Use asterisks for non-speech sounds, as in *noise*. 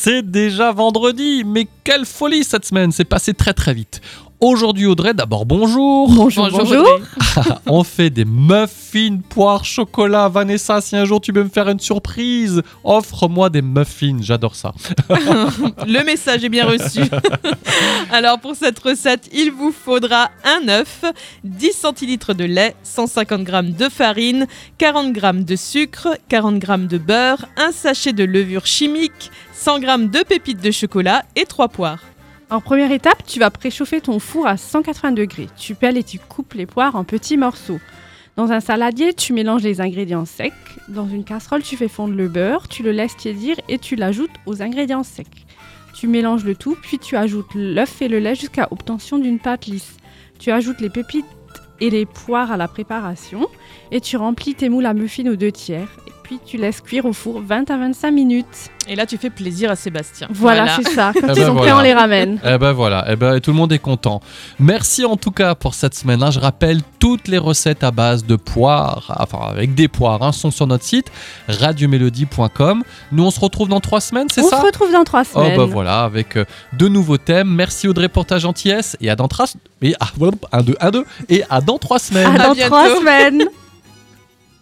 C'est déjà vendredi, mais quelle folie cette semaine, c'est passé très très vite. Aujourd'hui Audrey, d'abord bonjour. Bonjour, bonjour. *laughs* On fait des muffins poire chocolat. Vanessa, si un jour tu veux me faire une surprise, offre-moi des muffins, j'adore ça. *laughs* Le message est bien reçu. *laughs* Alors pour cette recette, il vous faudra un œuf, 10 centilitres de lait, 150 g de farine, 40 g de sucre, 40 g de beurre, un sachet de levure chimique, 100 g de pépites de chocolat et 3 poires. En première étape, tu vas préchauffer ton four à 180 degrés. Tu pelles et tu coupes les poires en petits morceaux. Dans un saladier, tu mélanges les ingrédients secs. Dans une casserole, tu fais fondre le beurre, tu le laisses tiédir et tu l'ajoutes aux ingrédients secs. Tu mélanges le tout, puis tu ajoutes l'œuf et le lait jusqu'à obtention d'une pâte lisse. Tu ajoutes les pépites et les poires à la préparation et tu remplis tes moules à muffins aux deux tiers. Puis tu laisses cuire au four 20 à 25 minutes. Et là, tu fais plaisir à Sébastien. Voilà, c'est ça. Quand *laughs* Eh ils ben sont prêts, on les ramène. Eh ben voilà, eh ben tout le monde est content. Merci en tout cas pour cette semaine. hein. Je rappelle, toutes les recettes à base de poires, enfin avec des poires, hein, sont sur notre site radiomélodie.com. Nous on se retrouve dans trois semaines, c'est On ça se retrouve dans trois Oh semaines. bah voilà, avec euh, de nouveaux thèmes. Merci Audrey pour ta gentillesse et à dans trois et à, *laughs* un, deux, un, deux, et à dans trois semaines. À À dans bientôt. trois semaines. *laughs*